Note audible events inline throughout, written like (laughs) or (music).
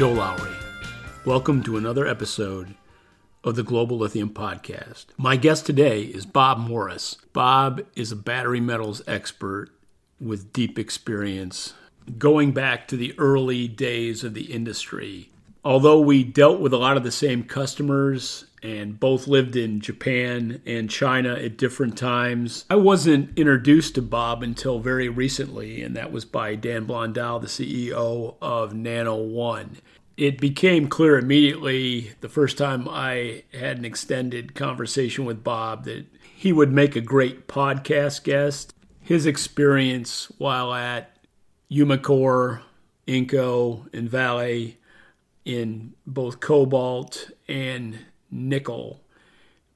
Joe Lowry. Welcome to another episode of the Global Lithium Podcast. My guest today is Bob Morris. Bob is a battery metals expert with deep experience going back to the early days of the industry. Although we dealt with a lot of the same customers and both lived in Japan and China at different times. I wasn't introduced to Bob until very recently, and that was by Dan Blondal, the CEO of Nano One. It became clear immediately the first time I had an extended conversation with Bob that he would make a great podcast guest. His experience while at Umicore, Inco, and Vale in both cobalt and nickel,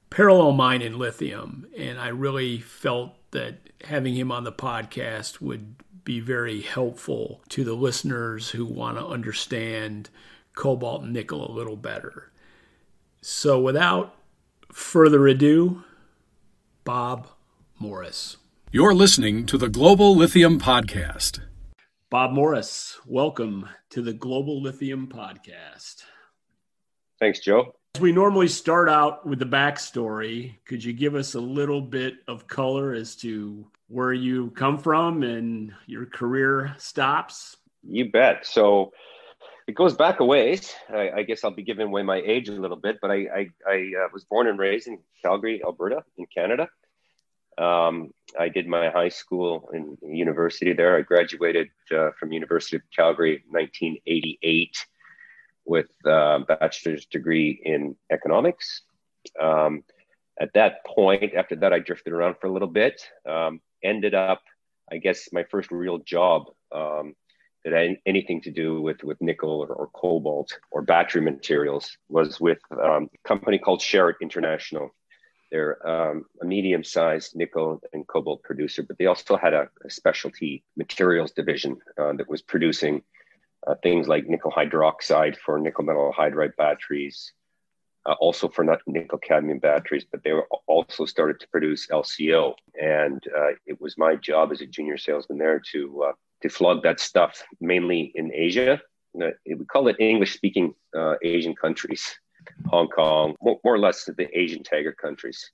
parallel mine in lithium. And I really felt that having him on the podcast would be very helpful to the listeners who want to understand cobalt and nickel a little better. So without further ado, Bob Morris. You're listening to the Global Lithium Podcast. Bob Morris, welcome to the Global Lithium Podcast. Thanks, Joe. We normally start out with the backstory, could you give us a little bit of color as to where you come from and your career stops? You bet. So it goes back a ways. I, I guess I'll be giving away my age a little bit, but I, I, I uh, was born and raised in Calgary, Alberta, in Canada. Um, I did my high school and university there. I graduated uh, from University of Calgary in 1988 with a bachelor's degree in economics. Um, at that point, after that, I drifted around for a little bit. Um, ended up, I guess, my first real job um, that had anything to do with with nickel or, or cobalt or battery materials was with um, a company called Sherritt International. They're um, a medium-sized nickel and cobalt producer, but they also had a, a specialty materials division uh, that was producing uh, things like nickel hydroxide for nickel metal hydride batteries, uh, also for nickel cadmium batteries, but they were also started to produce LCO. And uh, it was my job as a junior salesman there to, uh, to flog that stuff mainly in Asia. Uh, we call it English speaking uh, Asian countries, Hong Kong, more, or less the Asian tiger countries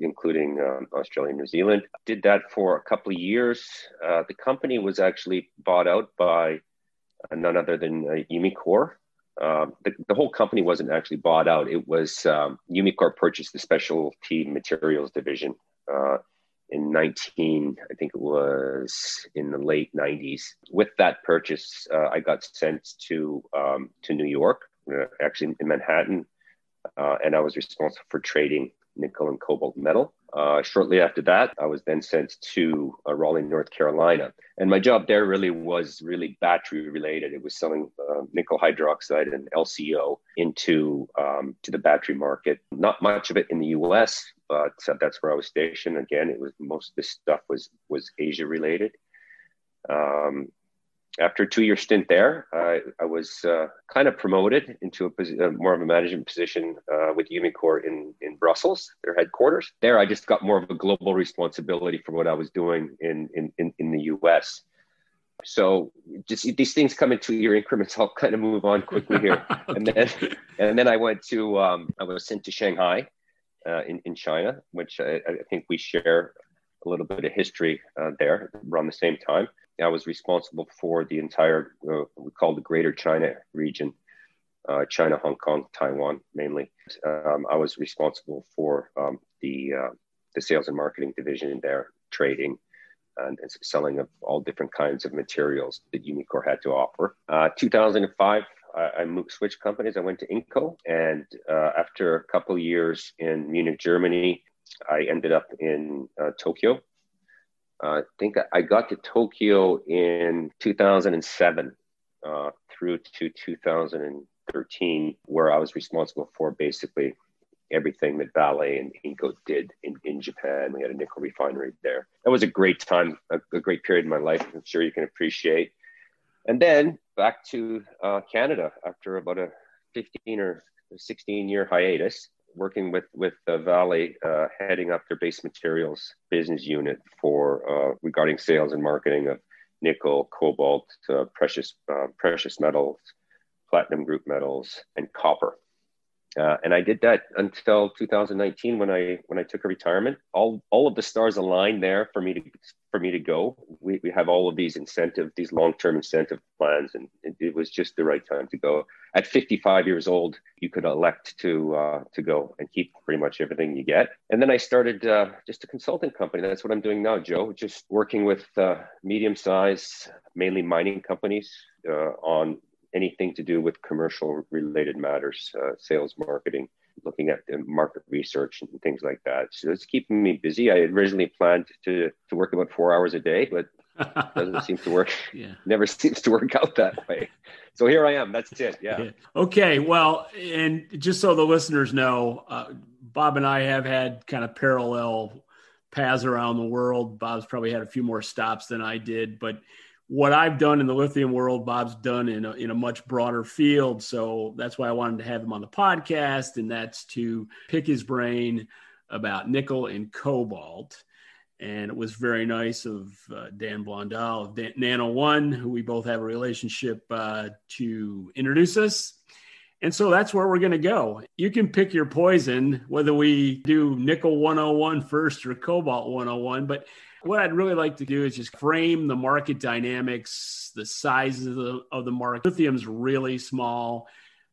including um, Australia and New Zealand. Did that for a couple of years. Uh, the company was actually bought out by none other than uh, Umicore. Um, the, the, whole company wasn't actually bought out. It was um, Umicore purchased the specialty materials division uh, in 19, I think it was in the late 90s. With that purchase, uh, I got sent to um, to New York, uh, actually in Manhattan, uh, and I was responsible for trading nickel and cobalt metal. Uh, shortly after that, I was then sent to uh, Raleigh, North Carolina, and my job there really was really battery related. It was selling uh, nickel hydroxide and LCO into um, to the battery market. Not much of it in the U.S., but uh, that's where I was stationed. Again, it was most of this stuff was was Asia related. Um, after a two-year stint there, I, I was uh, kind of promoted into a posi- uh, more of a management position uh, with Umicore in in Brussels, their headquarters. There, I just got more of a global responsibility for what I was doing in in in, in the U.S. So just these things come in two-year increments. I'll kind of move on quickly here, (laughs) and then and then I went to um, I was sent to Shanghai uh, in in China, which I, I think we share a little bit of history uh, there around the same time. I was responsible for the entire, uh, we call the Greater China region, uh, China, Hong Kong, Taiwan mainly. Um, I was responsible for um, the uh, the sales and marketing division there, trading and, selling of all different kinds of materials that Umicore had to offer. Uh, 2005, I, moved switch companies. I went to Inco, and uh, after a couple years in Munich, Germany, I ended up in uh, Tokyo I think I got to Tokyo in 2007 uh, through to 2013, where I was responsible for basically everything that Vale and Inco did in, in Japan. We had a nickel refinery there. That was a great time, a, a great period in my life. I'm sure you can appreciate. And then back to uh, Canada after about a 15 or 16 year hiatus working with with uh, Vale, uh, heading up their base materials business unit for uh, regarding sales and marketing of nickel, cobalt, uh, precious uh, precious metals, platinum group metals, and copper. Uh, and I did that until 2019 when I when I took a retirement. All all of the stars aligned there for me to for me to go. We, we have all of these incentive, these long term incentive plans, and it, it, was just the right time to go. At 55 years old, you could elect to uh, to go and keep pretty much everything you get. And then I started uh, just a consulting company. That's what I'm doing now, Joe. Just working with uh, medium size, mainly mining companies uh, on anything to do with commercial related matters, uh, sales, marketing, looking at the market research and things like that. So it's keeping me busy. I originally planned to to work about four hours a day, but (laughs) doesn't seem to work. Yeah. Never (laughs) seems to work out that way. So here I am. That's it. Yeah. yeah. Okay. Well, and just so the listeners know, uh, Bob and I have had kind of parallel paths around the world. Bob's probably had a few more stops than I did, but what I've done in the lithium world, Bob's done in a, in a much broader field. So that's why I wanted to have him on the podcast, and that's to pick his brain about nickel and cobalt. And it was very nice of uh, Dan Blondal of Dan- Nano One, who we both have a relationship, uh, to introduce us. And so that's where we're going to go. You can pick your poison, whether we do nickel 101 first or cobalt 101. But what I'd really like to do is just frame the market dynamics, the sizes of the, of the market. Lithium's really small.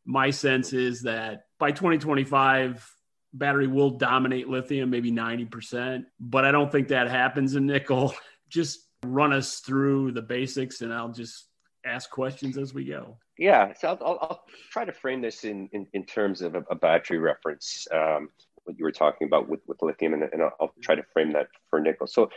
My sense is that by 2025, battery will dominate lithium, maybe 90%, but I don't think that happens in nickel. (laughs) Just run us through the basics and I'll just ask questions as we go. Yeah, so I'll, I'll, I'll try to frame this in, in, in terms of a, a battery reference. Um, what you were talking about with, with lithium, and, and I'll, I'll try to frame that for nickel. So,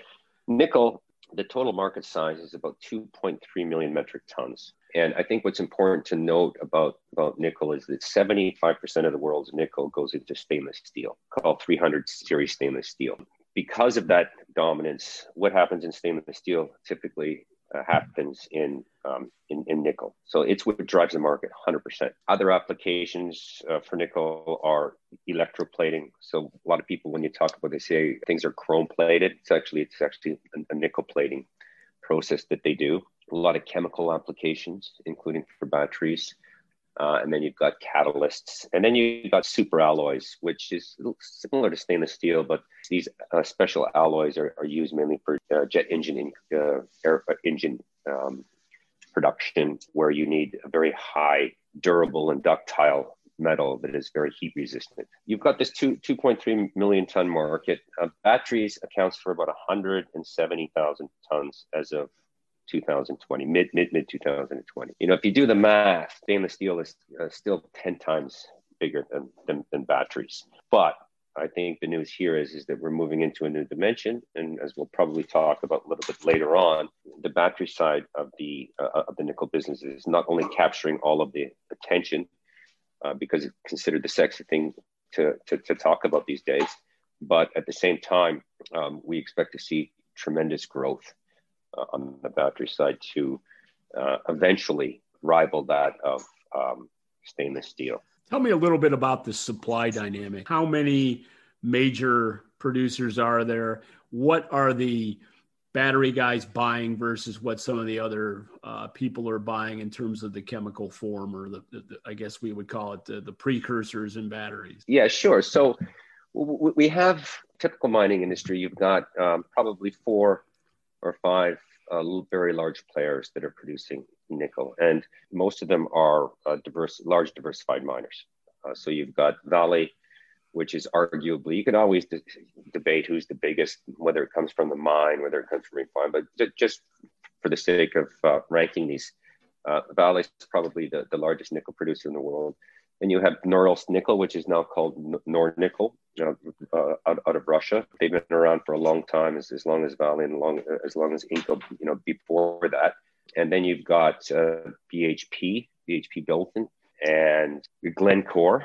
nickel, the total market size is about 2.3 million metric tons. And I think what's important to note about, about nickel is that 75% of the world's nickel goes into stainless steel, called 300 series stainless steel. Because of that dominance, what happens in stainless steel typically uh, happens in, um, in, in nickel. So it's what drives the market 100%. Other applications uh, for nickel are electroplating. So a lot of people, when you talk about, they say things are chrome plated. It's actually it's actually a, a nickel plating process that they do. A lot of chemical applications, including for batteries. Uh, and then you've got catalysts, and then you've got super alloys, which is similar to stainless steel, but these uh, special alloys are, are, used mainly for uh, jet engine uh, air, uh, engine um, production, where you need a very high, durable, and ductile metal that is very heat resistant. You've got this two, 2.3 million ton market. Uh, batteries accounts for about 170,000 tons as of 2020, mid mid mid 2020. You know, if you do the math, stainless steel is uh, still 10 times bigger than, than, than batteries. But I think the news here is is that we're moving into a new dimension, and as we'll probably talk about a little bit later on, the battery side of the uh, of the nickel business is not only capturing all of the attention uh, because it's considered the sexy thing to, to, to talk about these days, but at the same time, um, we expect to see tremendous growth uh, on the battery side to uh, eventually rival that of um, stainless steel. Tell me a little bit about the supply dynamic. How many major producers are there? What are the battery guys buying versus what some of the other uh, people are buying in terms of the chemical form or the, the, the I guess we would call it the, the, precursors in batteries? Yeah, sure. So w- we have typical mining industry. You've got um, probably four or five uh, very large players that are producing nickel, and most of them are uh, diverse, large diversified miners. Uh, so you've got Vale, which is arguably you can always de- debate who's the biggest, whether it comes from the mine, whether it comes from refine, but just for the sake of uh, ranking these, uh, Vale is probably the, the largest nickel producer in the world. And you have Norilsk Nickel, which is now called Nornickel, uh, out, out, of Russia. They've been around for a long time, as, as long as Vale and long, as long as Inco, you know, before that. And then you've got uh, BHP, BHP Billiton, and Glencore,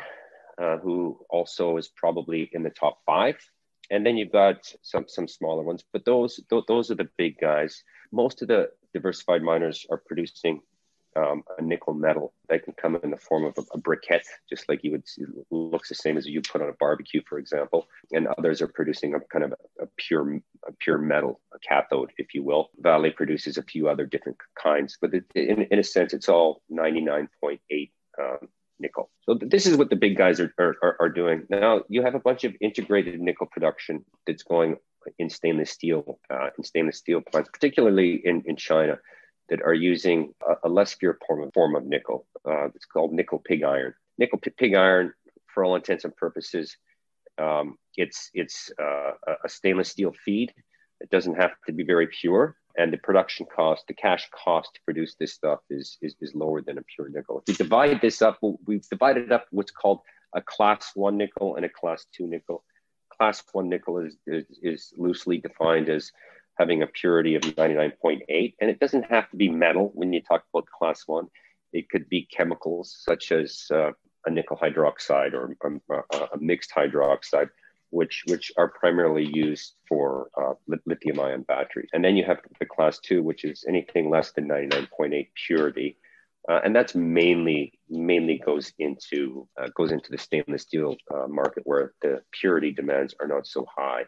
uh, who also is probably in the top five. And then you've got some some smaller ones, but those th- those are the big guys. Most of the diversified miners are producing um, a nickel metal that can come in the form of a, a briquette, just like you would see, looks the same as you put on a barbecue, for example. And others are producing a kind of a, a pure a pure metal, a cathode, if you will. Vale produces a few other different kinds, but it, in, in a sense, it's all 99.8 um, nickel. So this is what the big guys are, are, are doing. Now you have a bunch of integrated nickel production that's going in stainless steel, uh, in stainless steel plants, particularly in, in China, that are using a, a less pure form of, form of nickel. Uh, it's called nickel pig iron. Nickel pig iron, for all intents and purposes, um, it's it's uh, a stainless steel feed. It doesn't have to be very pure, and the production cost, the cash cost to produce this stuff is, is, is lower than a pure nickel. If you divide this up, we've divided up what's called a class one nickel and a class two nickel. Class one nickel is, is, is loosely defined as having a purity of 99.8, and it doesn't have to be metal when you talk about class one. It could be chemicals such as uh, a nickel hydroxide or a, a mixed hydroxide which which are primarily used for uh, lithium ion batteries. And then you have the class two, which is anything less than 99.8 purity. Uh, and that's mainly mainly goes into uh, goes into the stainless steel uh, market where the purity demands are not so high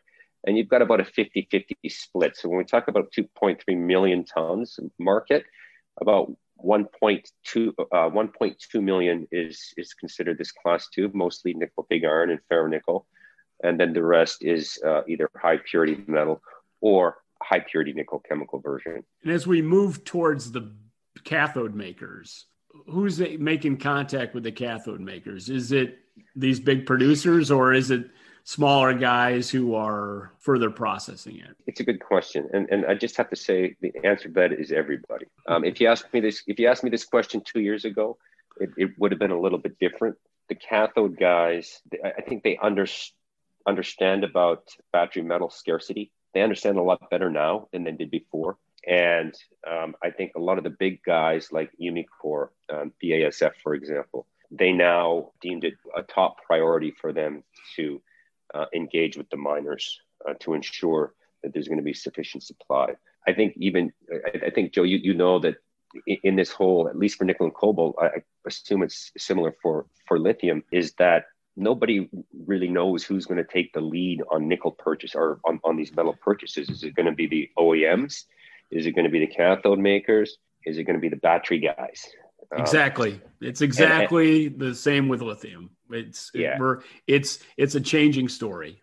and you've got about a 50-50 split so when we talk about 2.3 million tons market about 1.2 uh, 1.2 million is is considered this class 2 mostly nickel pig iron and ferronickel and then the rest is uh, either high purity metal or high purity nickel chemical version. And as we move towards the cathode makers, who's making contact with the cathode makers? Is it these big producers or is it smaller guys who are further processing it? It's a good question, and and I just have to say the answer to that is everybody. Um, if you asked me this, if you asked me this question two years ago, it, it would have been a little bit different. The cathode guys, I think they understand understand about battery metal scarcity. They understand a lot better now than they did before. And um, I think a lot of the big guys like Umicore, um, BASF, for example, they now deemed it a top priority for them to uh, engage with the miners uh, to ensure that there's going to be sufficient supply. I think even, I, I think, Joe, you, you know that in, in this whole, at least for nickel and cobalt, I, I assume it's similar for, for lithium, is that nobody really knows who's going to take the lead on nickel purchase or on, on these metal purchases. Is it going to be the OEMs? Is it going to be the cathode makers? Is it going to be the battery guys? Um, exactly. It's exactly and, and, the same with lithium. It's yeah. It, it's it's a changing story.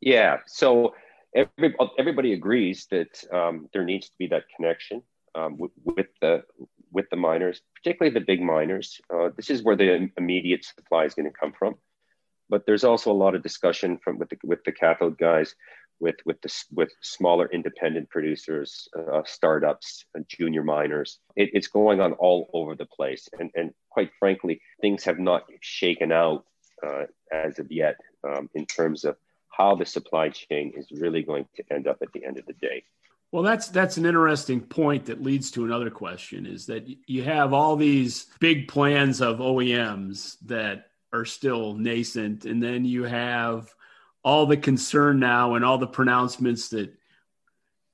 Yeah. So every, everybody agrees that um, there needs to be that connection um, with, with, the with the miners, particularly the big miners. Uh, this is where the immediate supply is going to come from but there's also a lot of discussion from with the with the cathode guys, with with the with smaller independent producers, uh, startups, uh, junior miners. It, it's going on all over the place, and and quite frankly, things have not shaken out uh, as of yet um, in terms of how the supply chain is really going to end up at the end of the day. Well, that's that's an interesting point that leads to another question: is that you have all these big plans of OEMs that are still nascent. And then you have all the concern now and all the pronouncements that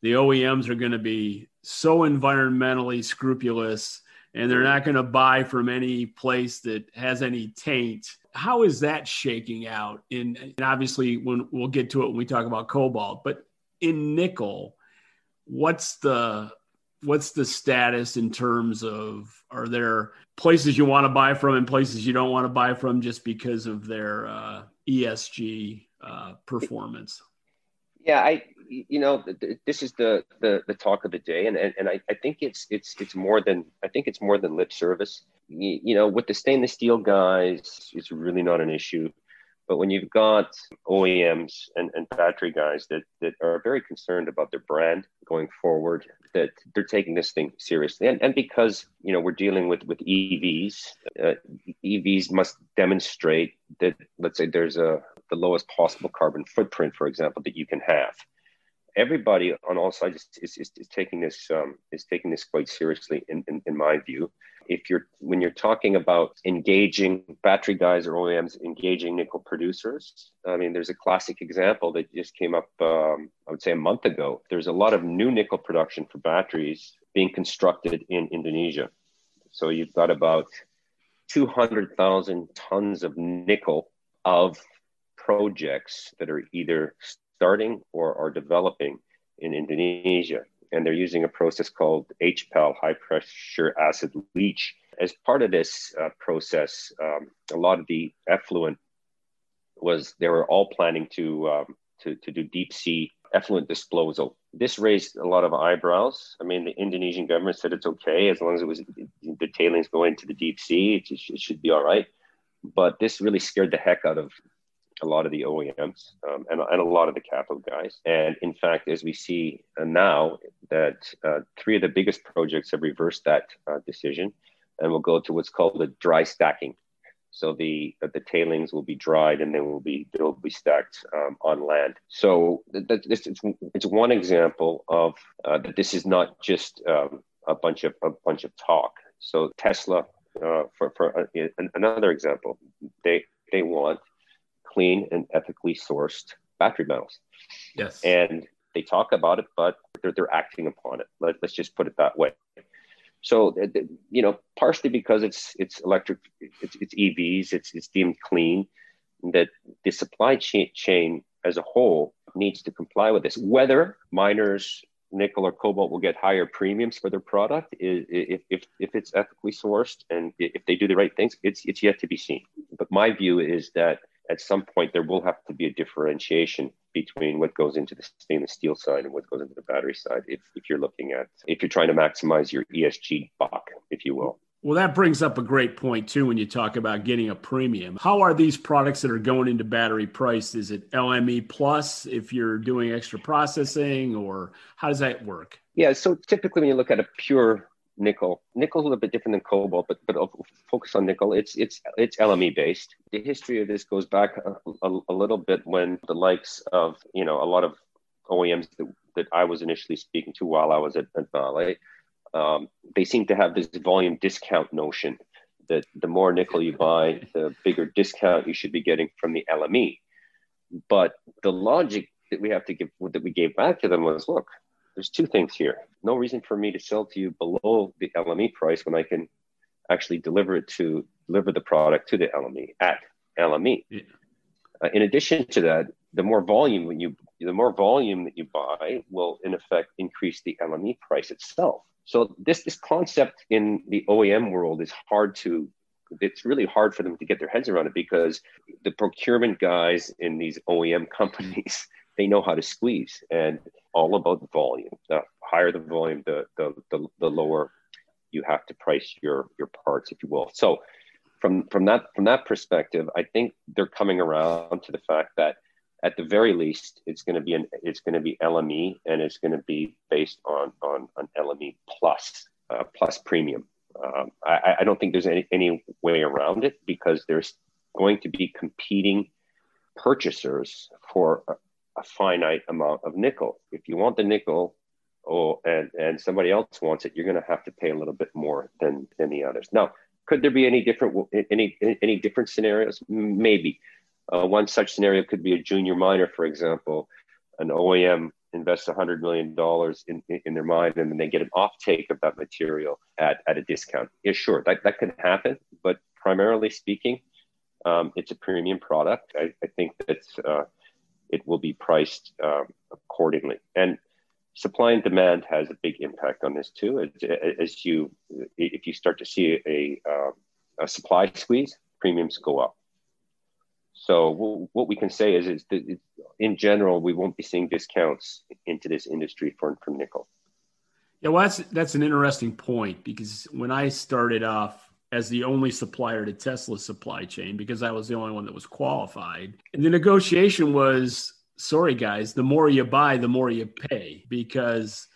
the OEMs are going to be so environmentally scrupulous and they're not going to buy from any place that has any taint. How is that shaking out? In and obviously, when we'll get to it when we talk about cobalt, but in nickel, what's the what's the status in terms of are there places you want to buy from and places you don't want to buy from just because of their uh, ESG uh, performance? Yeah, I you know this is the, the the talk of the day, and and, and I, I think it's it's it's more than I think it's more than lip service. You, you know, with the stainless steel guys, it's really not an issue. But when you've got OEMs and, and battery guys that, that are very concerned about their brand going forward, that they're taking this thing seriously. And, and because, you know, we're dealing with, with EVs, uh, EVs must demonstrate that, let's say there's a, the lowest possible carbon footprint, for example, that you can have. Everybody on all sides is, is, is taking this um, is taking this quite seriously in, in, in, my view. If you're when you're talking about engaging battery guys or OEMs engaging nickel producers I mean there's a classic example that just came up um, I would say a month ago. There's a lot of new nickel production for batteries being constructed in Indonesia. So you've got about 200,000 tons of nickel of projects that are either starting or are developing in Indonesia. and they're using a process called HPAL, high pressure acid leach. As part of this uh, process, um, a lot of the effluent was they were all planning to um, to, to do deep sea effluent disposal. This raised a lot of eyebrows. I mean, the Indonesian government said it's okay as long as it was the tailings go into the deep sea, it, it should be all right. But this really scared the heck out of a lot of the OEMs um, and, and, a lot of the capital guys. And in fact, as we see uh, now, that uh, three of the biggest projects have reversed that uh, decision and will go to what's called the dry stacking. So the the tailings will be dried and then will be they'll be stacked um, on land. So that, it's, it's one example of uh, that this is not just um, a bunch of a bunch of talk. So Tesla, uh, for for uh, another example, they they want clean and ethically sourced battery metals. Yes. And they talk about it, but they're, they're acting upon it. Let, us just put it that way. So, you know, partially because it's it's electric, it's, it's EVs, it's it's deemed clean, that the supply chain, chain as a whole needs to comply with this. Whether miners, nickel or cobalt will get higher premiums for their product if, if, if it's ethically sourced and if they do the right things, it's it's yet to be seen. But my view is that at some point there will have to be a differentiation between what goes into the stainless steel side and what goes into the battery side if, if you're looking at if you're trying to maximize your esg buck if you will. Well that brings up a great point too when you talk about getting a premium. How are these products that are going into battery priced is it lme plus if you're doing extra processing or how does that work? Yeah so typically when you look at a pure nickel. Nickel's a little bit different than cobalt, but but I'll focus on nickel. It's it's it's LME based. The history of this goes back a, a, a, little bit when the likes of you know a lot of OEMs that, that I was initially speaking to while I was at, at Vale, um, they seem to have this volume discount notion that the more nickel you buy, the bigger discount you should be getting from the LME. But the logic that we have to give that we gave back to them was, look, there's two things here. No reason for me to sell to you below the LME price when I can actually deliver it to deliver the product to the LME at LME. Yeah. Uh, in addition to that, the more volume when you the more volume that you buy will in effect increase the LME price itself. So this this concept in the OEM world is hard to it's really hard for them to get their heads around it because the procurement guys in these OEM (laughs) companies they know how to squeeze and all about volume. The higher the volume, the, the, the, the lower you have to price your, your parts, if you will. So from, from that, from that perspective, I think they're coming around to the fact that at the very least, it's going to be an, it's going to be LME and it's going to be based on, on, on LME plus, uh, plus premium. Um, I, I don't think there's any, any way around it because there's going to be competing purchasers for a finite amount of nickel. If you want the nickel, oh, and and somebody else wants it, you're going to have to pay a little bit more than than the others. Now, could there be any different any any different scenarios? Maybe. Uh, one such scenario could be a junior miner, for example. An OEM invests $100 million in, in their mine and then they get an offtake of that material at, at a discount. Yeah, sure, that, that can happen. But primarily speaking, um, it's a premium product. I, I think that's uh, it will be priced um, accordingly. And supply and demand has a big impact on this too. As, as you, if you start to see a, uh, a supply squeeze, premiums go up. So what we can say is, is that in general, we won't be seeing discounts into this industry for, for nickel. Yeah, well, that's that's an interesting point because when I started off as the only supplier to Tesla's supply chain because I was the only one that was qualified. And the negotiation was sorry, guys, the more you buy, the more you pay because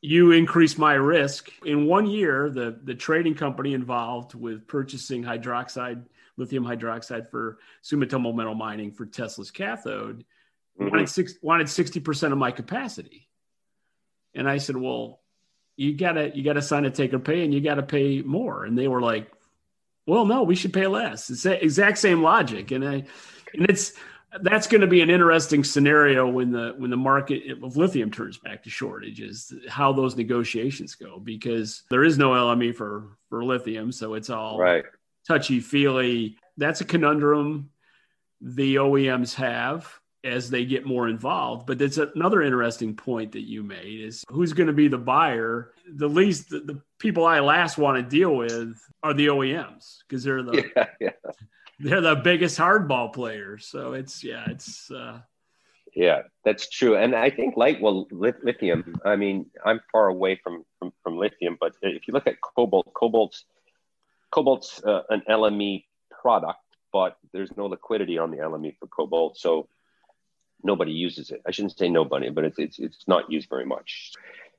you increase my risk. In one year, the, the trading company involved with purchasing hydroxide, lithium hydroxide for Sumitomo Metal Mining for Tesla's cathode mm-hmm. wanted, six, wanted 60% of my capacity. And I said, well, you gotta you gotta sign a take or pay and you gotta pay more. And they were like well no we should pay less. It's the exact same logic. And i and it's that's going to be an interesting scenario when the when the market of lithium turns back to shortages how those negotiations go because there is no lme for for lithium so it's all right. touchy feely that's a conundrum the oems have as they get more involved. But that's another interesting point that you made is who's going to be the buyer? The least the, the, people I last want to deal with are the OEMs because they're the yeah, yeah. they're the biggest hardball players. So it's yeah, it's uh, yeah, that's true. And I think light well lithium. I mean, I'm far away from from, from lithium, but if you look at cobalt, cobalt's cobalt's uh, an LME product, but there's no liquidity on the LME for cobalt. So nobody uses it. I shouldn't say nobody, but it's it's, it's not used very much.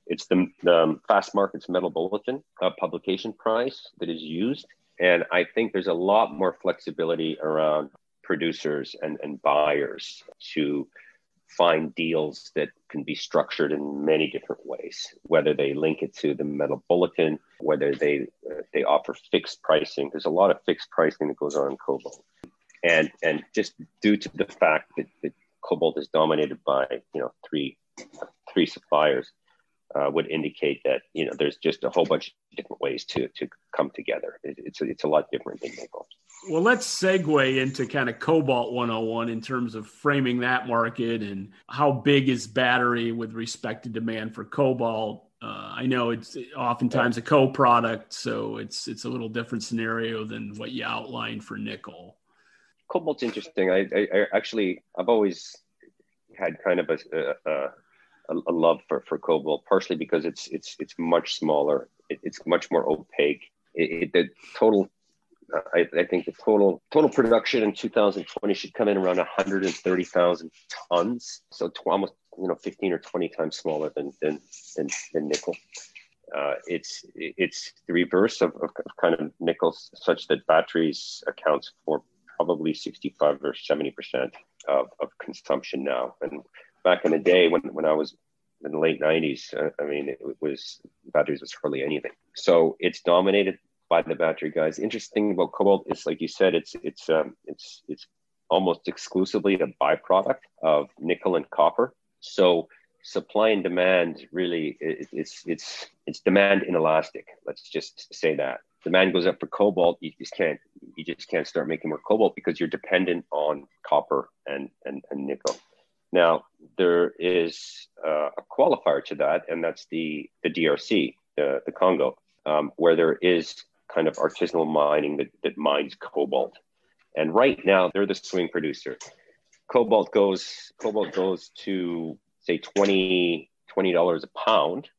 It's the, the um, Fastmarkets Metal Bulletin uh, publication price that is used, and I think there's a lot more flexibility around producers and, and buyers to find deals that can be structured in many different ways whether they link it to the metal bulletin whether they uh, they offer fixed pricing there's a lot of fixed pricing that goes on in cobalt and and just due to the fact that, that cobalt is dominated by you know three three suppliers uh, would indicate that you know there's just a whole bunch of different ways to to come together. It, it's a, it's a lot different than nickel. Well, let's segue into kind of cobalt 101 in terms of framing that market and how big is battery with respect to demand for cobalt. Uh, I know it's oftentimes a co-product, so it's it's a little different scenario than what you outlined for nickel cobalt's interesting. I, I, I, actually I've always had kind of a, a, a, love for, for cobalt, partially because it's it's it's much smaller. It, it's much more opaque. It, it, the total, I, I think the total total production in 2020 should come in around 130,000 tons. So tw- almost you know 15 or 20 times smaller than than than, than nickel. Uh, it's it's the reverse of, of, kind of nickel, such that batteries accounts for probably 65 or 70 percent of, of consumption now. And back in the day when, when I was in the late 90s, uh, I mean, it was batteries was hardly anything. So it's dominated by the battery guys. Interesting about cobalt is, like you said, it's it's um, it's it's almost exclusively a byproduct of nickel and copper. So supply and demand really it, it's it's it's demand inelastic. Let's just say that demand goes up for cobalt, you just can't you just can't start making more cobalt because you're dependent on copper and and, and nickel. Now there is uh, a qualifier to that, and that's the the DRC, the the Congo, um, where there is kind of artisanal mining that, that mines cobalt. And right now they're the swing producer. Cobalt goes cobalt goes to say 20 dollars a pound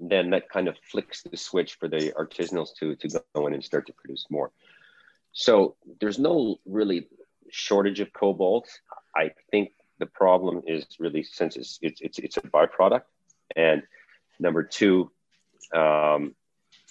then that kind of flicks the switch for the artisanals to, to go in and start to produce more. So there's no really shortage of cobalt. I think the problem is really since it's it's it's, it's a byproduct, and number two, um,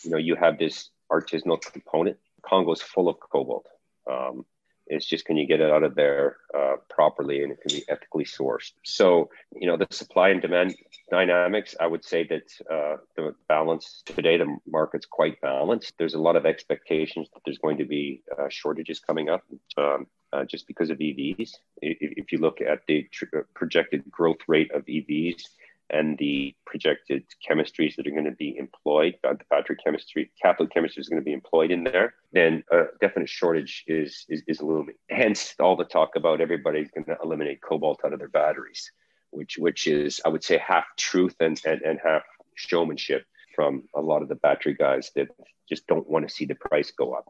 you know, you have this artisanal component. Congo's full of cobalt. Um, it's just can you get it out of there uh, properly and it can be ethically sourced. So, you know, the supply and demand dynamics, I would say that uh, the balance today, the market's quite balanced. There's a lot of expectations that there's going to be uh, shortages coming up um, uh, just because of EVs. If, if you look at the tr- uh, projected growth rate of EVs, and the projected chemistries that are going to be employed, uh, the battery chemistry, cathode chemistry is going to be employed in there, then a definite shortage is, is, is looming. Hence, all the talk about everybody's going to eliminate cobalt out of their batteries, which which is, I would say, half truth and, and, and half showmanship from a lot of the battery guys that just don't want to see the price go up.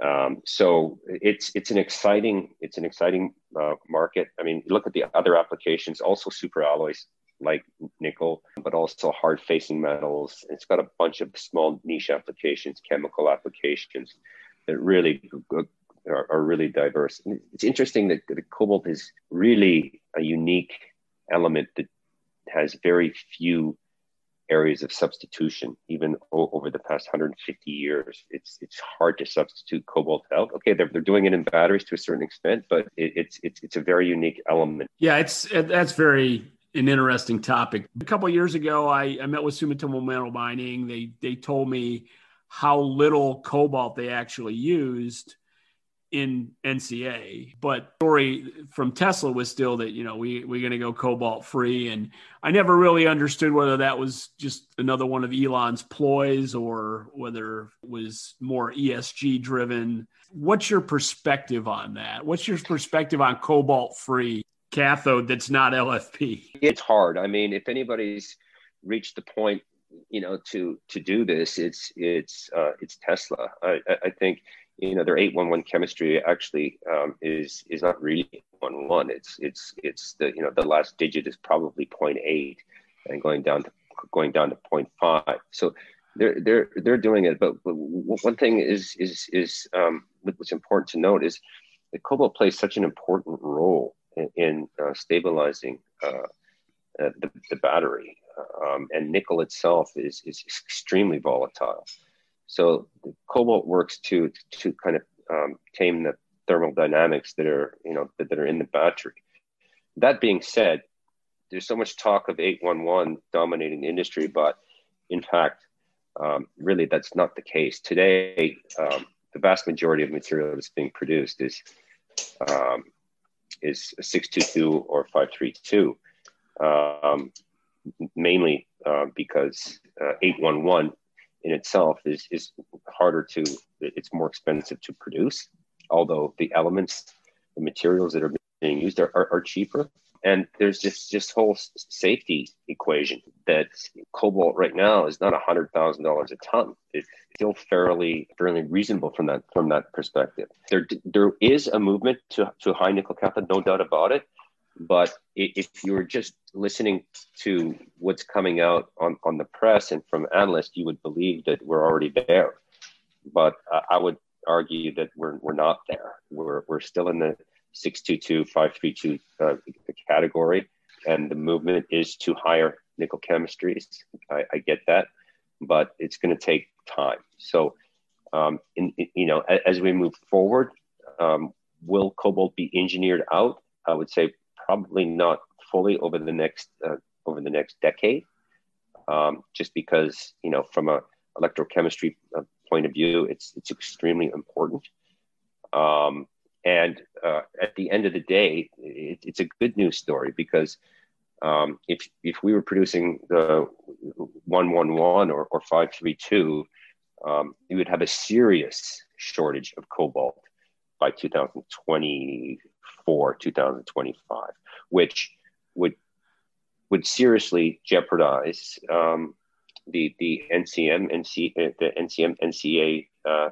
Um, so it's it's an exciting it's an exciting uh, market. I mean, look at the other applications, also super alloys like nickel, but also hard facing metals. It's got a bunch of small niche applications, chemical applications that really are, are really diverse. And it's interesting that the cobalt is really a unique element that has very few areas of substitution even o- over the past 150 years it's it's hard to substitute cobalt out okay they're, they're doing it in batteries to a certain extent but it, it's it's it's a very unique element yeah it's that's very an interesting topic. A couple years ago, I, I met with Sumitomo Metal Mining. They they told me how little cobalt they actually used, in NCA, but story from Tesla was still that you know we we're going to go cobalt free, and I never really understood whether that was just another one of Elon's ploys or whether it was more ESG driven. What's your perspective on that? What's your perspective on cobalt free cathode that's not LFP? It's hard. I mean, if anybody's reached the point you know to to do this it's it's uh, it's tesla i i think you know their 811 chemistry actually um, is is not really 811 it's it's it's the you know the last digit is probably 0.8 and going down to going down to 0.5 so they're they're they're doing it but, but one thing is is is um, what's important to note is that cobalt plays such an important role in, uh, stabilizing uh, uh, the, the battery um, and nickel itself is is extremely volatile so cobalt works to to kind of um, tame the thermodynamics that are you know that, that are in the battery. That being said, there's so much talk of 811 dominating the industry, but in fact, um, really that's not the case. Today, um, the vast majority of material that's being produced is um, is 622 or 532, um, mainly uh, because uh, 811 in itself is is harder to it's more expensive to produce although the elements the materials that are being used are, are, are cheaper and there's just just whole safety equation that cobalt right now is not hundred thousand dollars a ton it's still fairly fairly reasonable from that from that perspective there there is a movement to to high nickel cathode no doubt about it but if you were just listening to what's coming out on, on the press and from analysts, you would believe that we're already there. But I would argue that we're, we're not there. We're, we're still in the 622, 532 uh, category, and the movement is to higher nickel chemistries. I, I get that, but it's going to take time. So, um, in, in, you know, as, as we move forward, um, will cobalt be engineered out? I would say probably not fully over the next uh, over the next decade, um, just because you know from a electrochemistry uh, point of view, it's it's extremely important. Um, and uh, at the end of the day, it, it's a good news story because um, if if we were producing the 111 or, or 532, um, we would have a serious shortage of cobalt by 2024, 2025 which would would seriously jeopardize um, the the NCM NC the NCM NCA uh,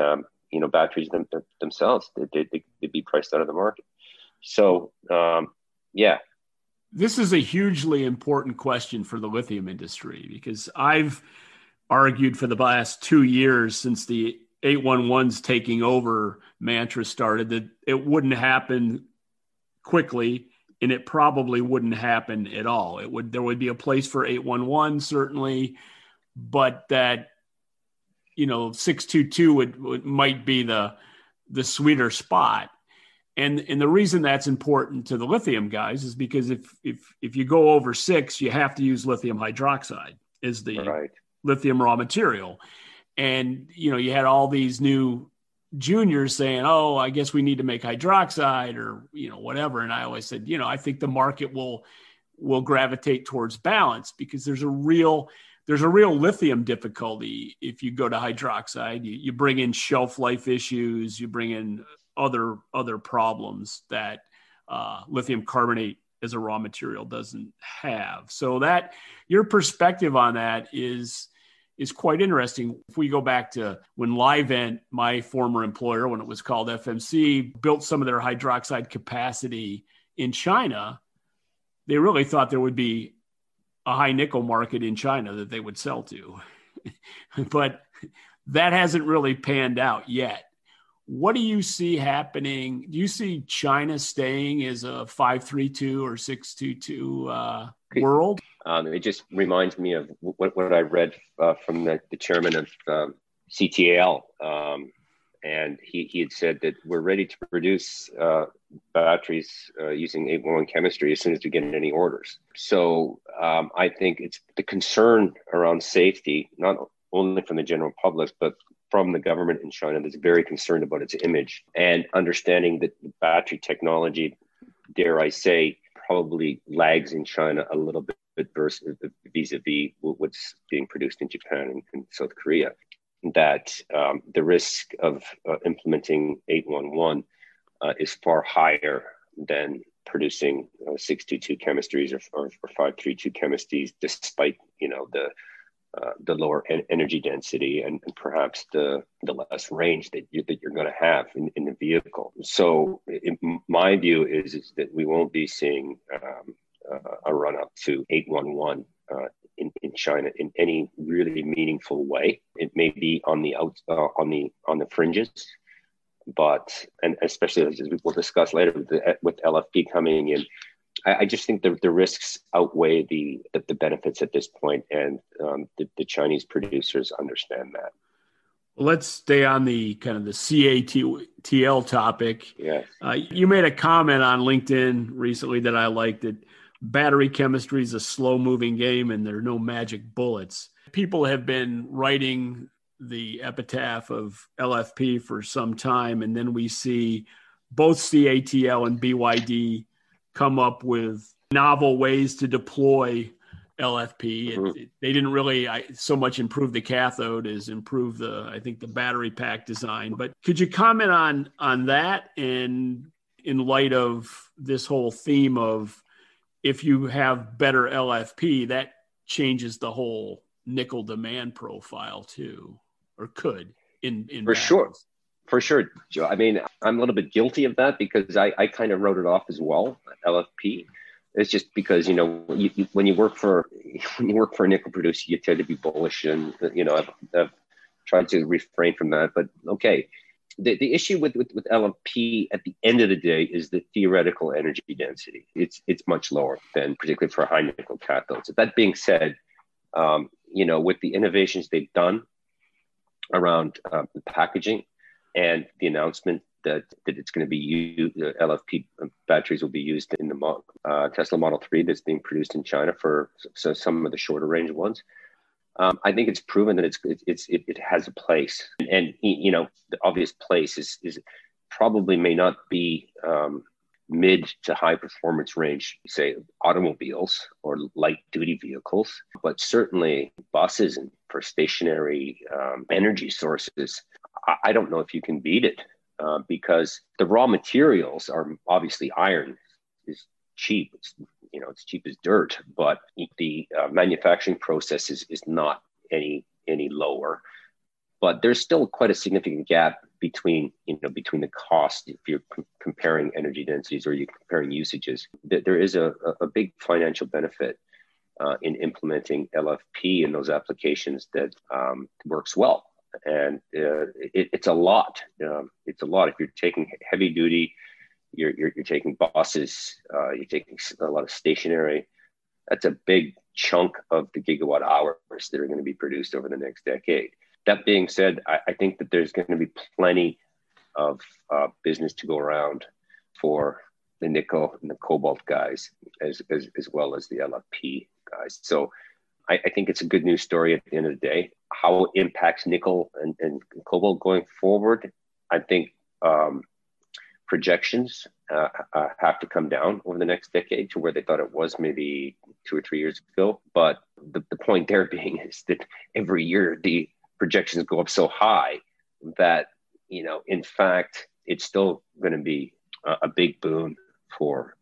um, you know batteries them, themselves they, they, would be priced out of the market. So um, yeah, this is a hugely important question for the lithium industry because I've argued for the last two years since the 811's taking over mantra started that it wouldn't happen quickly and it probably wouldn't happen at all. It would there would be a place for 811 certainly, but that you know 622 would, would might be the the sweeter spot. And and the reason that's important to the lithium guys is because if if if you go over 6, you have to use lithium hydroxide as the right. lithium raw material. And you know, you had all these new juniors saying, "Oh, I guess we need to make hydroxide or you know whatever," and I always said, you know, I think the market will will gravitate towards balance because there's a real there's a real lithium difficulty if you go to hydroxide. You, you bring in shelf life issues, you bring in other other problems that uh, lithium carbonate as a raw material doesn't have. So that your perspective on that is is quite interesting. If we go back to when Livent, my former employer, when it was called FMC, built some of their hydroxide capacity in China, they really thought there would be a high nickel market in China that they would sell to. (laughs) but that hasn't really panned out yet. What do you see happening? Do you see China staying as a 532 or 622 uh, world? Um, it just reminds me of what, what I read uh, from the, the, chairman of um, CATL. Um, and he, he had said that we're ready to produce uh, batteries uh, using 811 chemistry as soon as we get any orders. So um, I think it's the concern around safety, not only from the general public, but from the government in China that's very concerned about its image and understanding that battery technology, dare I say, probably lags in China a little bit versus vis-a-vis what's being produced in Japan and, and South Korea. That um, the risk of uh, implementing 811 uh, is far higher than producing uh, 622 chemistries or, or, or 532 chemistries, despite you know the uh, the lower en- energy density and, and, perhaps the, the less range that, you, that you're going to have in, in the vehicle. So, in, my view is, is that we won't be seeing um, uh, a run up to 811 uh, in, in China in any really meaningful way. It may be on the out uh, on the on the fringes, but and especially as we will discuss later with, the, with LFP coming in, I, I just think the, the risks outweigh the, the, the benefits at this point, and um, the, the Chinese producers understand that. Let's stay on the kind of the CATL topic. Yes. Uh, you made a comment on LinkedIn recently that I liked that battery chemistry is a slow moving game and there are no magic bullets. People have been writing the epitaph of LFP for some time, and then we see both CATL and BYD come up with novel ways to deploy LFP. Mm-hmm. It, it, they didn't really I, so much improve the cathode as improve the I think the battery pack design. But could you comment on on that and in light of this whole theme of if you have better LFP, that changes the whole nickel demand profile too, or could in in for sure for sure, Joe. I mean, I'm a little bit guilty of that because I, I kind of wrote it off as well, LFP. It's just because you know you, you, when you work for (laughs) when you work for a nickel producer, you tend to be bullish, and you know I've, I've tried to refrain from that. But okay, the, the issue with, with, with LFP at the end of the day is the theoretical energy density. It's it's much lower than particularly for high nickel cathodes. That being said, um, you know with the innovations they've done around uh, the packaging and the announcement that, that it's going to be used, the LFP batteries will be used in the uh, Tesla Model 3 that's being produced in China for so some of the shorter range ones. Um, I think it's proven that it's, it's, it, it has a place. And, and, you know, the obvious place is, is probably may not be um, mid to high performance range, say automobiles or light duty vehicles, but certainly buses and for stationary um, energy sources I don't know if you can beat it uh, because the raw materials are obviously iron is cheap. It's you know it's cheap as dirt, but the uh, manufacturing process is, is not any any lower. But there's still quite a significant gap between you know between the cost if you're c- comparing energy densities or you're comparing usages. There is a, a big financial benefit uh, in implementing LFP in those applications that um, works well and uh, it, it's a lot. Um, it's a lot. If you're taking heavy duty, you're, you're, you're taking buses, uh, you're taking a lot of stationary. That's a big chunk of the gigawatt hours that are going to be produced over the next decade. That being said, I, I think that there's going to be plenty of uh, business to go around for the nickel and the cobalt guys, as, as, as well as the LFP guys. So I, I, think it's a good news story at the end of the day. How it impacts nickel and, and cobalt going forward, I think um, projections uh, uh, have to come down over the next decade to where they thought it was maybe two or three years ago. But the, the point there (laughs) being is that every year the projections go up so high that, you know, in fact, it's still going to be a, a big boon for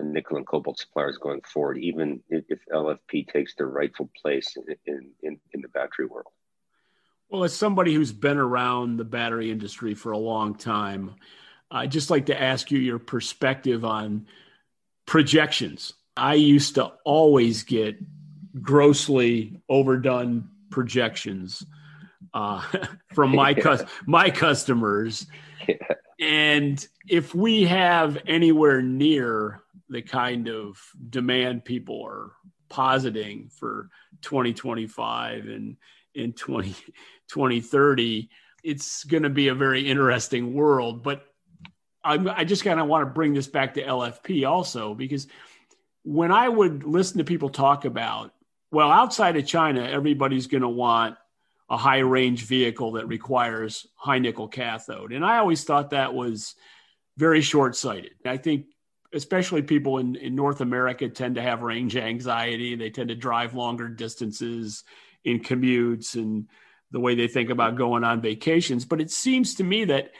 nickel and cobalt suppliers going forward, even if LFP takes their rightful place in, in, in the battery world? Well, as somebody who's been around the battery industry for a long time, I'd just like to ask you your perspective on projections. I used to always get grossly overdone projections uh, (laughs) from my (laughs) cu- my customers. Yeah. And if we have anywhere near the kind of demand people are positing for 2025 and in 20, 2030, it's going to be a very interesting world. But I'm, I just kind of want to bring this back to LFP also, because when I would listen to people talk about, well, outside of China, everybody's going to want a high range vehicle that requires high nickel cathode. And I always thought that was very short sighted. I think, especially people in, in North America, tend to have range anxiety. They tend to drive longer distances in commutes and the way they think about going on vacations. But it seems to me that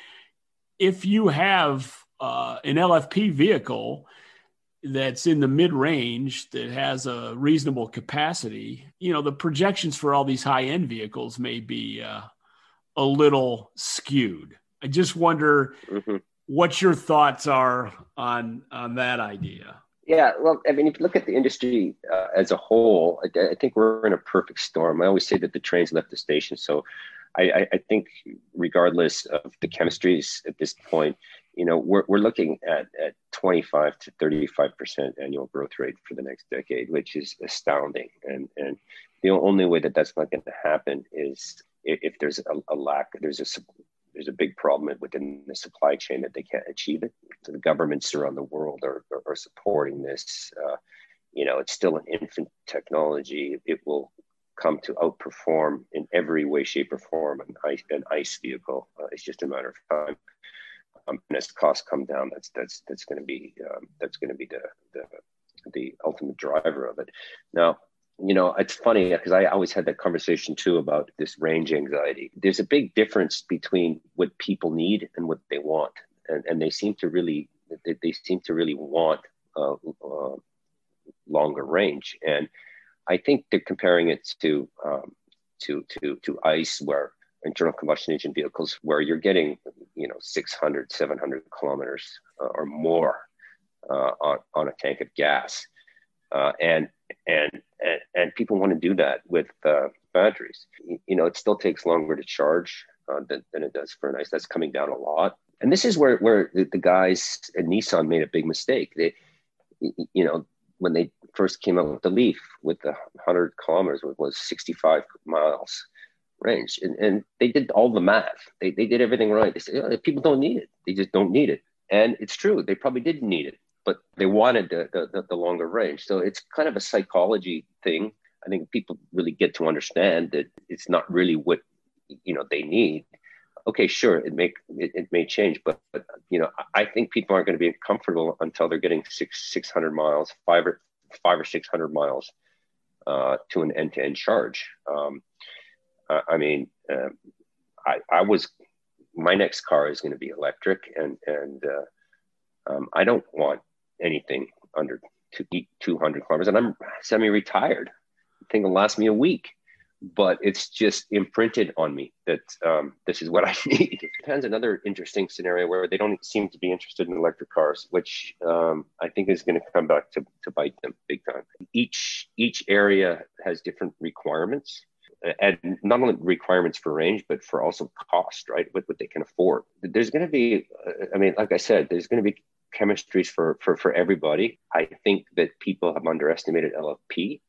if you have uh, an LFP vehicle, that's in the mid range that has a reasonable capacity, you know, the projections for all these high end vehicles may be uh, a little skewed. I just wonder mm-hmm. what your thoughts are on on that idea. Yeah, well, I mean, if you look at the industry uh, as a whole, I, I, think we're in a perfect storm. I always say that the trains left the station, so I, I think regardless of the chemistries at this point, you know, we're, we're looking at, at 25 to 35% annual growth rate for the next decade, which is astounding. And, and the only way that that's not going to happen is if, if there's a, a, lack, there's a, there's a big problem within the supply chain that they can't achieve it. So the governments around the world are, are, are supporting this. Uh, you know, it's still an infant technology. It will come to outperform in every way, shape, or form an ICE, an ICE vehicle. Uh, it's just a matter of time um, and as costs come down, that's that's that's going to be um, that's going to be the, the the ultimate driver of it. Now, you know, it's funny because I always had that conversation too about this range anxiety. There's a big difference between what people need and what they want, and, and they seem to really they, they seem to really want uh, uh, longer range. And I think they're comparing it to um, to to to ice, where internal combustion engine vehicles where you're getting you know 600 700 kilometers uh, or more uh, on, on a tank of gas. Uh, and, and and and people want to do that with uh, batteries. You know it still takes longer to charge uh, than, than it does for an ice. That's coming down a lot. And this is where where the, the guys at nissan made a big mistake. They you know when they first came out with the leaf with the 100 kilometers was 65 miles range. And, and they did all the math. They, they did everything right. They said, oh, people don't need it. They just don't need it. And it's true. They probably didn't need it, but they wanted the, the, the longer range. So it's kind of a psychology thing. I think people really get to understand that it's not really what, you know, they need. Okay, sure, it may it, it may change, but, but you know, I think people aren't going to be comfortable until they're getting six six hundred miles, five five or six hundred miles uh, to an end to end charge. Um, uh, I mean, uh, I, I was my next car is going to be electric, and and uh, um, I don't want anything under two, 200 kilometers, and I'm semi-retired. I think it'll last me a week, but it's just imprinted on me that um, this is what I (laughs) need. Japan's another interesting scenario where they don't seem to be interested in electric cars, which um, I think is going to come back to, to bite them big time. Each each area has different requirements and not only requirements for range, but for also cost, right? What, what they can afford. There's going to be, uh, I mean, like I said, there's going to be chemistries for, for, for everybody. I think that people have underestimated LFP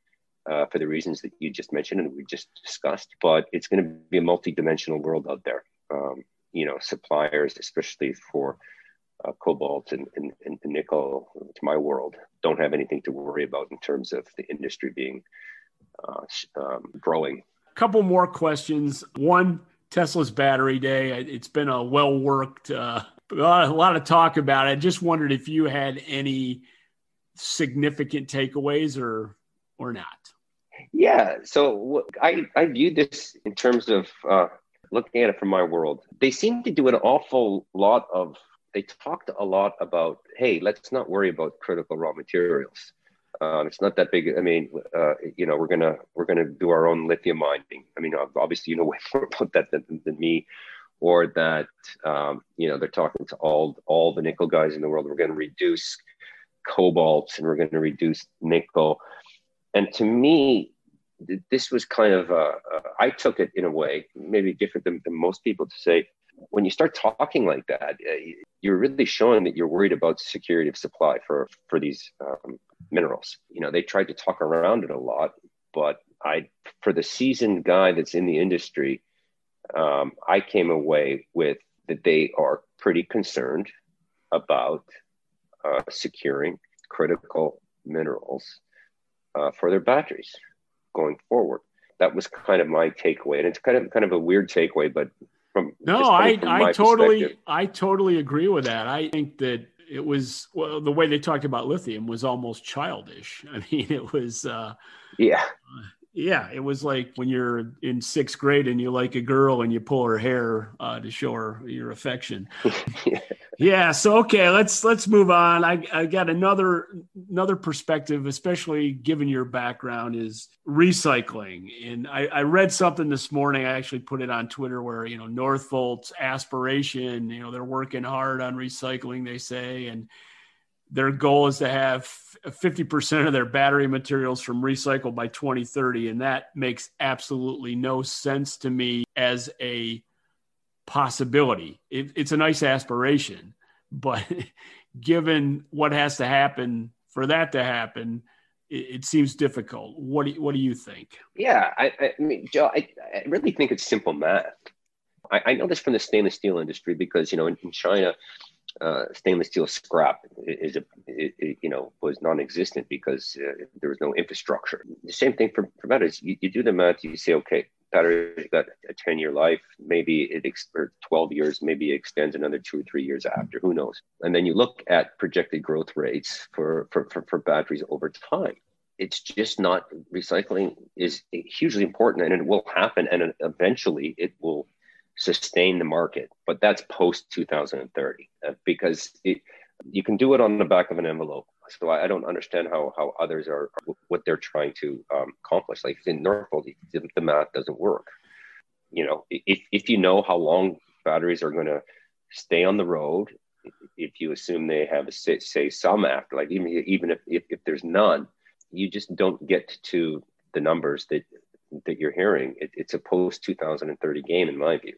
uh, for the reasons that you just mentioned and we just discussed, but it's going to be a multi-dimensional world out there. Um, you know, suppliers, especially for uh, cobalt and, and, and, nickel, to my world, don't have anything to worry about in terms of the industry being uh, um, growing couple more questions. One, Tesla's battery day. It's been a well worked, uh, a, lot, of talk about it. Just wondered if you had any significant takeaways or or not. Yeah, so I I view this in terms of uh, looking at it from my world. They seem to do an awful lot of. They talked a lot about, hey, let's not worry about critical raw materials. Um, it's not that big. I mean, uh, you know, we're gonna we're gonna do our own lithium mining. I mean, obviously, you know (laughs) way more about that than, than me, or that um, you know they're talking to all all the nickel guys in the world. We're going to reduce cobalt and we're going to reduce nickel. And to me, this was kind of uh, uh, I took it in a way maybe different than, than most people to say when you start talking like that, uh, you're really showing that you're worried about security of supply for for these um, minerals. You know, they tried to talk around it a lot, but I, for the seasoned guy that's in the industry, um, I came away with that they are pretty concerned about uh, securing critical minerals uh, for their batteries going forward. that was kind of my takeaway, and it's kind of kind of a weird takeaway, but from no, I I totally I totally agree with that. I think that it was well the way they talked about lithium was almost childish. (laughs) I mean, it was uh, yeah. Uh, yeah, it was like when you're in sixth grade and you like a girl and you pull her hair uh, to show her your affection. yeah. (laughs) yeah. So okay, let's let's move on. I, I got another another perspective, especially given your background, is recycling. And I, I read something this morning. I actually put it on Twitter where you know Northvolt's aspiration. You know they're working hard on recycling. They say and their goal is to have 50% of their battery materials from recycled by 2030 and that makes absolutely no sense to me as a possibility it, it's a nice aspiration but (laughs) given what has to happen for that to happen it, it seems difficult what do you, what do you think yeah i, I mean joe I, I really think it's simple math I, I know this from the stainless steel industry because you know in, in china uh, stainless steel scrap is a it, it, you know was non-existent because uh, there was no infrastructure. The same thing for, for batteries. You, you do the math. You say, okay, batteries got a 10-year life. Maybe it ex- or 12 years. Maybe it extends another two or three years after. Who knows? And then you look at projected growth rates for for, for, for batteries over time it's just not recycling is hugely important and it will happen and eventually it will sustain the market, but that's post 2030 uh, because it, you can do it on the back of an envelope. So I, I don't understand how, how others are, what they're trying to um, accomplish. Like in Northvolt, the, the math doesn't work. You know, if, if you know how long batteries are going to stay on the road, if you assume they have a say, say some after, like even even if, if, if there's none, you just don't get to the numbers that that you're hearing. It, it's a post 2030 game in my view.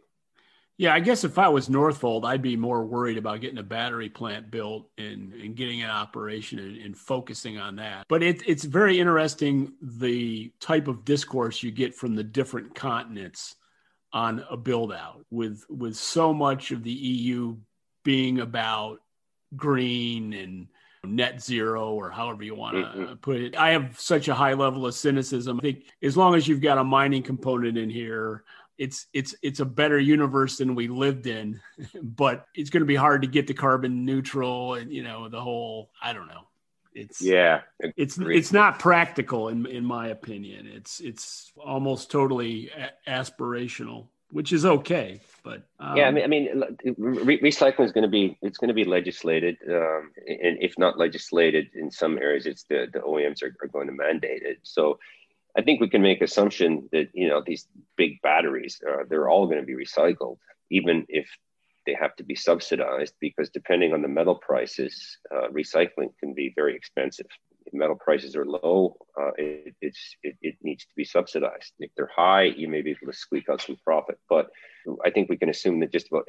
Yeah, I guess if I was Northvolt, I'd be more worried about getting a battery plant built and, and getting an operation and, and focusing on that. But it, it's very interesting the type of discourse you get from the different continents on a build out with with so much of the EU being about green and net zero or however you want to mm-hmm. put it. I have such a high level of cynicism. I think as long as you've got a mining component in here, it's it's it's a better universe than we lived in (laughs) but it's going to be hard to get to carbon neutral and you know the whole i don't know. It's yeah it's it's not practical in in my opinion. It's it's almost totally a- aspirational which is okay but um, yeah i mean i mean re- recycling is going to be it's going to be legislated um, and if not legislated in some areas it's the the oems are, are going to mandate it. So I think we can make assumption that you know these big batteries uh, they're all going to be recycled, even if they have to be subsidized, because depending on the metal prices, uh, recycling can be very expensive. If metal prices are low, uh, it, it, it needs to be subsidized. If they're high, you may be able to squeak out some profit. But I think we can assume that just about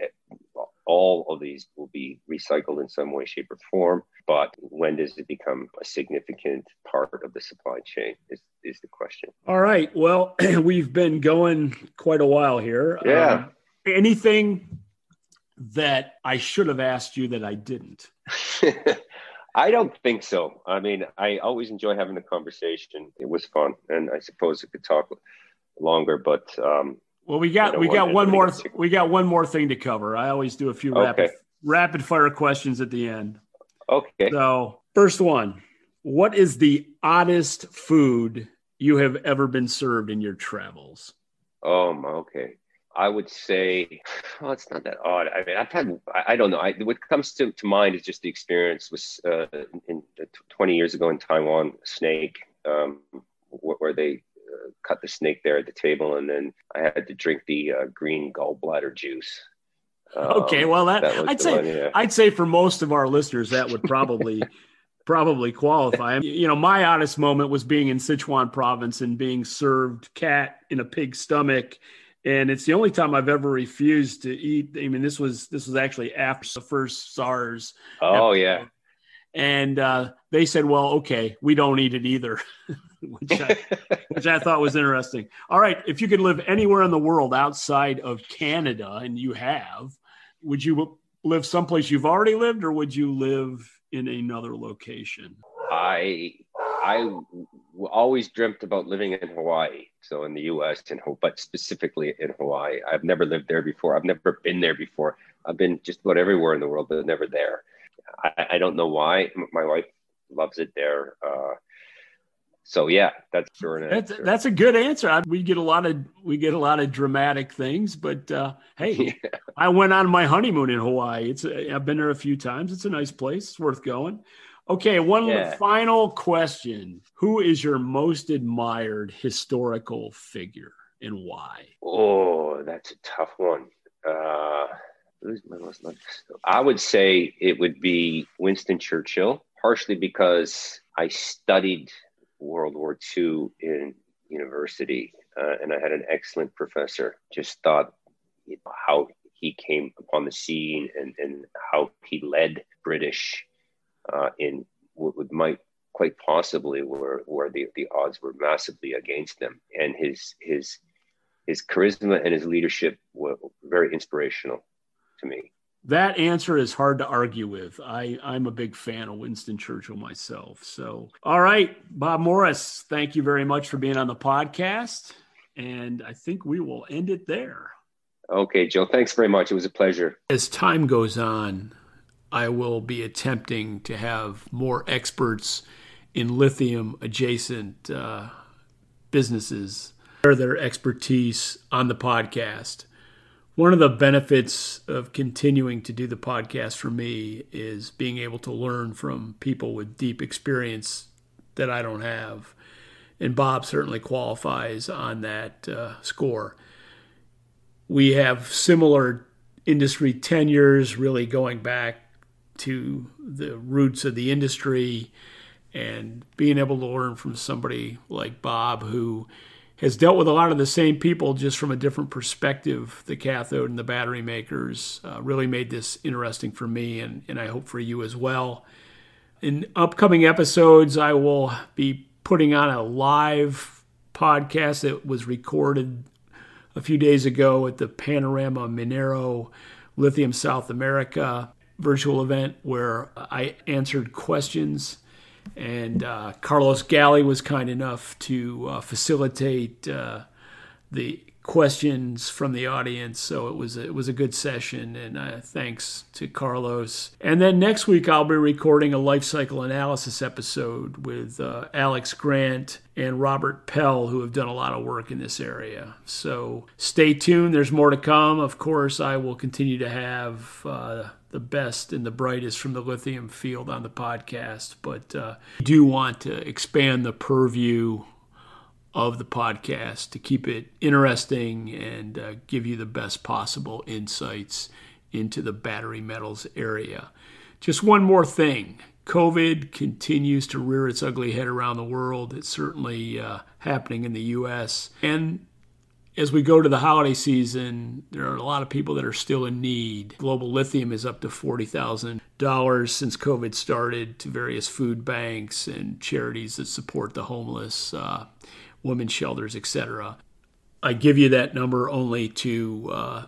all of these will be recycled in some way, shape, or form. But when does it become a significant part of the supply chain is, is the question. All right. Well, (clears throat) we've been going quite a while here. Yeah. Um, anything that I should have asked you that I didn't? (laughs) (laughs) I don't think so. I mean, I always enjoy having a conversation. It was fun, and I suppose I could talk longer, but um, well, we got we got one more th- we got one more thing to cover. I always do a few okay. rapid rapid fire questions at the end. Okay. So first one, what is the oddest food you have ever been served in your travels? Um. Okay. I would say, well, it's not that odd. I mean, I've had, I, I don't know. I, what comes to, to mind is just the experience was uh, in, in 20 years ago in Taiwan, snake, um, where they cut the snake there at the table, and then I had to drink the uh, green gallbladder juice. Um, okay, well, that, that I'd say one, yeah. I'd say for most of our listeners that would probably (laughs) probably qualify. You know, my oddest moment was being in Sichuan province and being served cat in a pig's stomach. And it's the only time I've ever refused to eat. I mean, this was this was actually after the first SARS. Oh yeah. And uh, they said, "Well, okay, we don't eat it either." (laughs) which I, (laughs) which I thought was interesting. All right, if you could live anywhere in the world outside of Canada, and you have, would you live someplace you've already lived, or would you live in another location? I I always dreamt about living in Hawaii. So in the U.S. and but specifically in Hawaii, I've never lived there before. I've never been there before. I've been just about everywhere in the world, but never there. I, I don't know why. My wife loves it there. Uh, so yeah, that's that's, that's a good answer. We get a lot of we get a lot of dramatic things, but uh, hey, (laughs) yeah. I went on my honeymoon in Hawaii. It's a, I've been there a few times. It's a nice place. It's worth going. Okay, one yeah. final question: Who is your most admired historical figure and why? Oh, that's a tough one. Uh, who's my most I would say it would be Winston Churchill, partially because I studied World War II in university, uh, and I had an excellent professor. Just thought you know, how he came upon the scene and, and how he led British uh, in what might quite possibly where where the, the odds were massively against them, and his his his charisma and his leadership were very inspirational to me that answer is hard to argue with. I, I'm a big fan of Winston Churchill myself. So, all right, Bob Morris, thank you very much for being on the podcast. And I think we will end it there. Okay, Joe, thanks very much. It was a pleasure. As time goes on, I will be attempting to have more experts in lithium adjacent uh, businesses, share their expertise on the podcast one of the benefits of continuing to do the podcast for me is being able to learn from people with deep experience that I don't have. And Bob certainly qualifies on that uh, score. We have similar industry tenures, really going back to the roots of the industry and being able to learn from somebody like Bob who has dealt with a lot of the same people just from a different perspective. The cathode and the battery makers uh, really made this interesting for me, and, and I hope for you as well. In upcoming episodes, I will be putting on a live podcast that was recorded a few days ago at the Panorama Minero Lithium South America virtual event where I answered questions and uh, Carlos Galley was kind enough to uh, facilitate uh, the questions from the audience. So it was a, it was a good session, and uh, thanks to Carlos. And then next week I'll be recording a life cycle analysis episode with uh, Alex Grant and Robert Pell, who have done a lot of work in this area. So stay tuned. There's more to come. Of course, I will continue to have uh, the best and the brightest from the lithium field on the podcast, but uh, do want to expand the purview of the podcast to keep it interesting and uh, give you the best possible insights into the battery metals area. Just one more thing COVID continues to rear its ugly head around the world. It's certainly uh, happening in the US. And as we go to the holiday season, there are a lot of people that are still in need. Global Lithium is up to $40,000 since COVID started to various food banks and charities that support the homeless, uh, women's shelters, etc. I give you that number only to uh,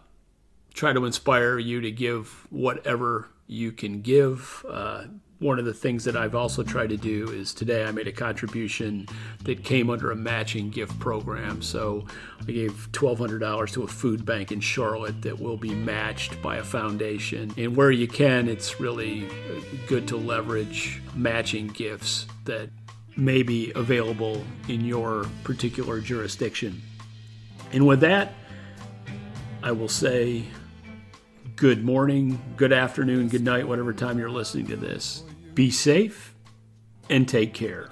try to inspire you to give whatever you can give. Uh, one of the things that I've also tried to do is today I made a contribution that came under a matching gift program. So I gave $1,200 to a food bank in Charlotte that will be matched by a foundation. And where you can, it's really good to leverage matching gifts that may be available in your particular jurisdiction. And with that, I will say good morning, good afternoon, good night, whatever time you're listening to this. Be safe and take care.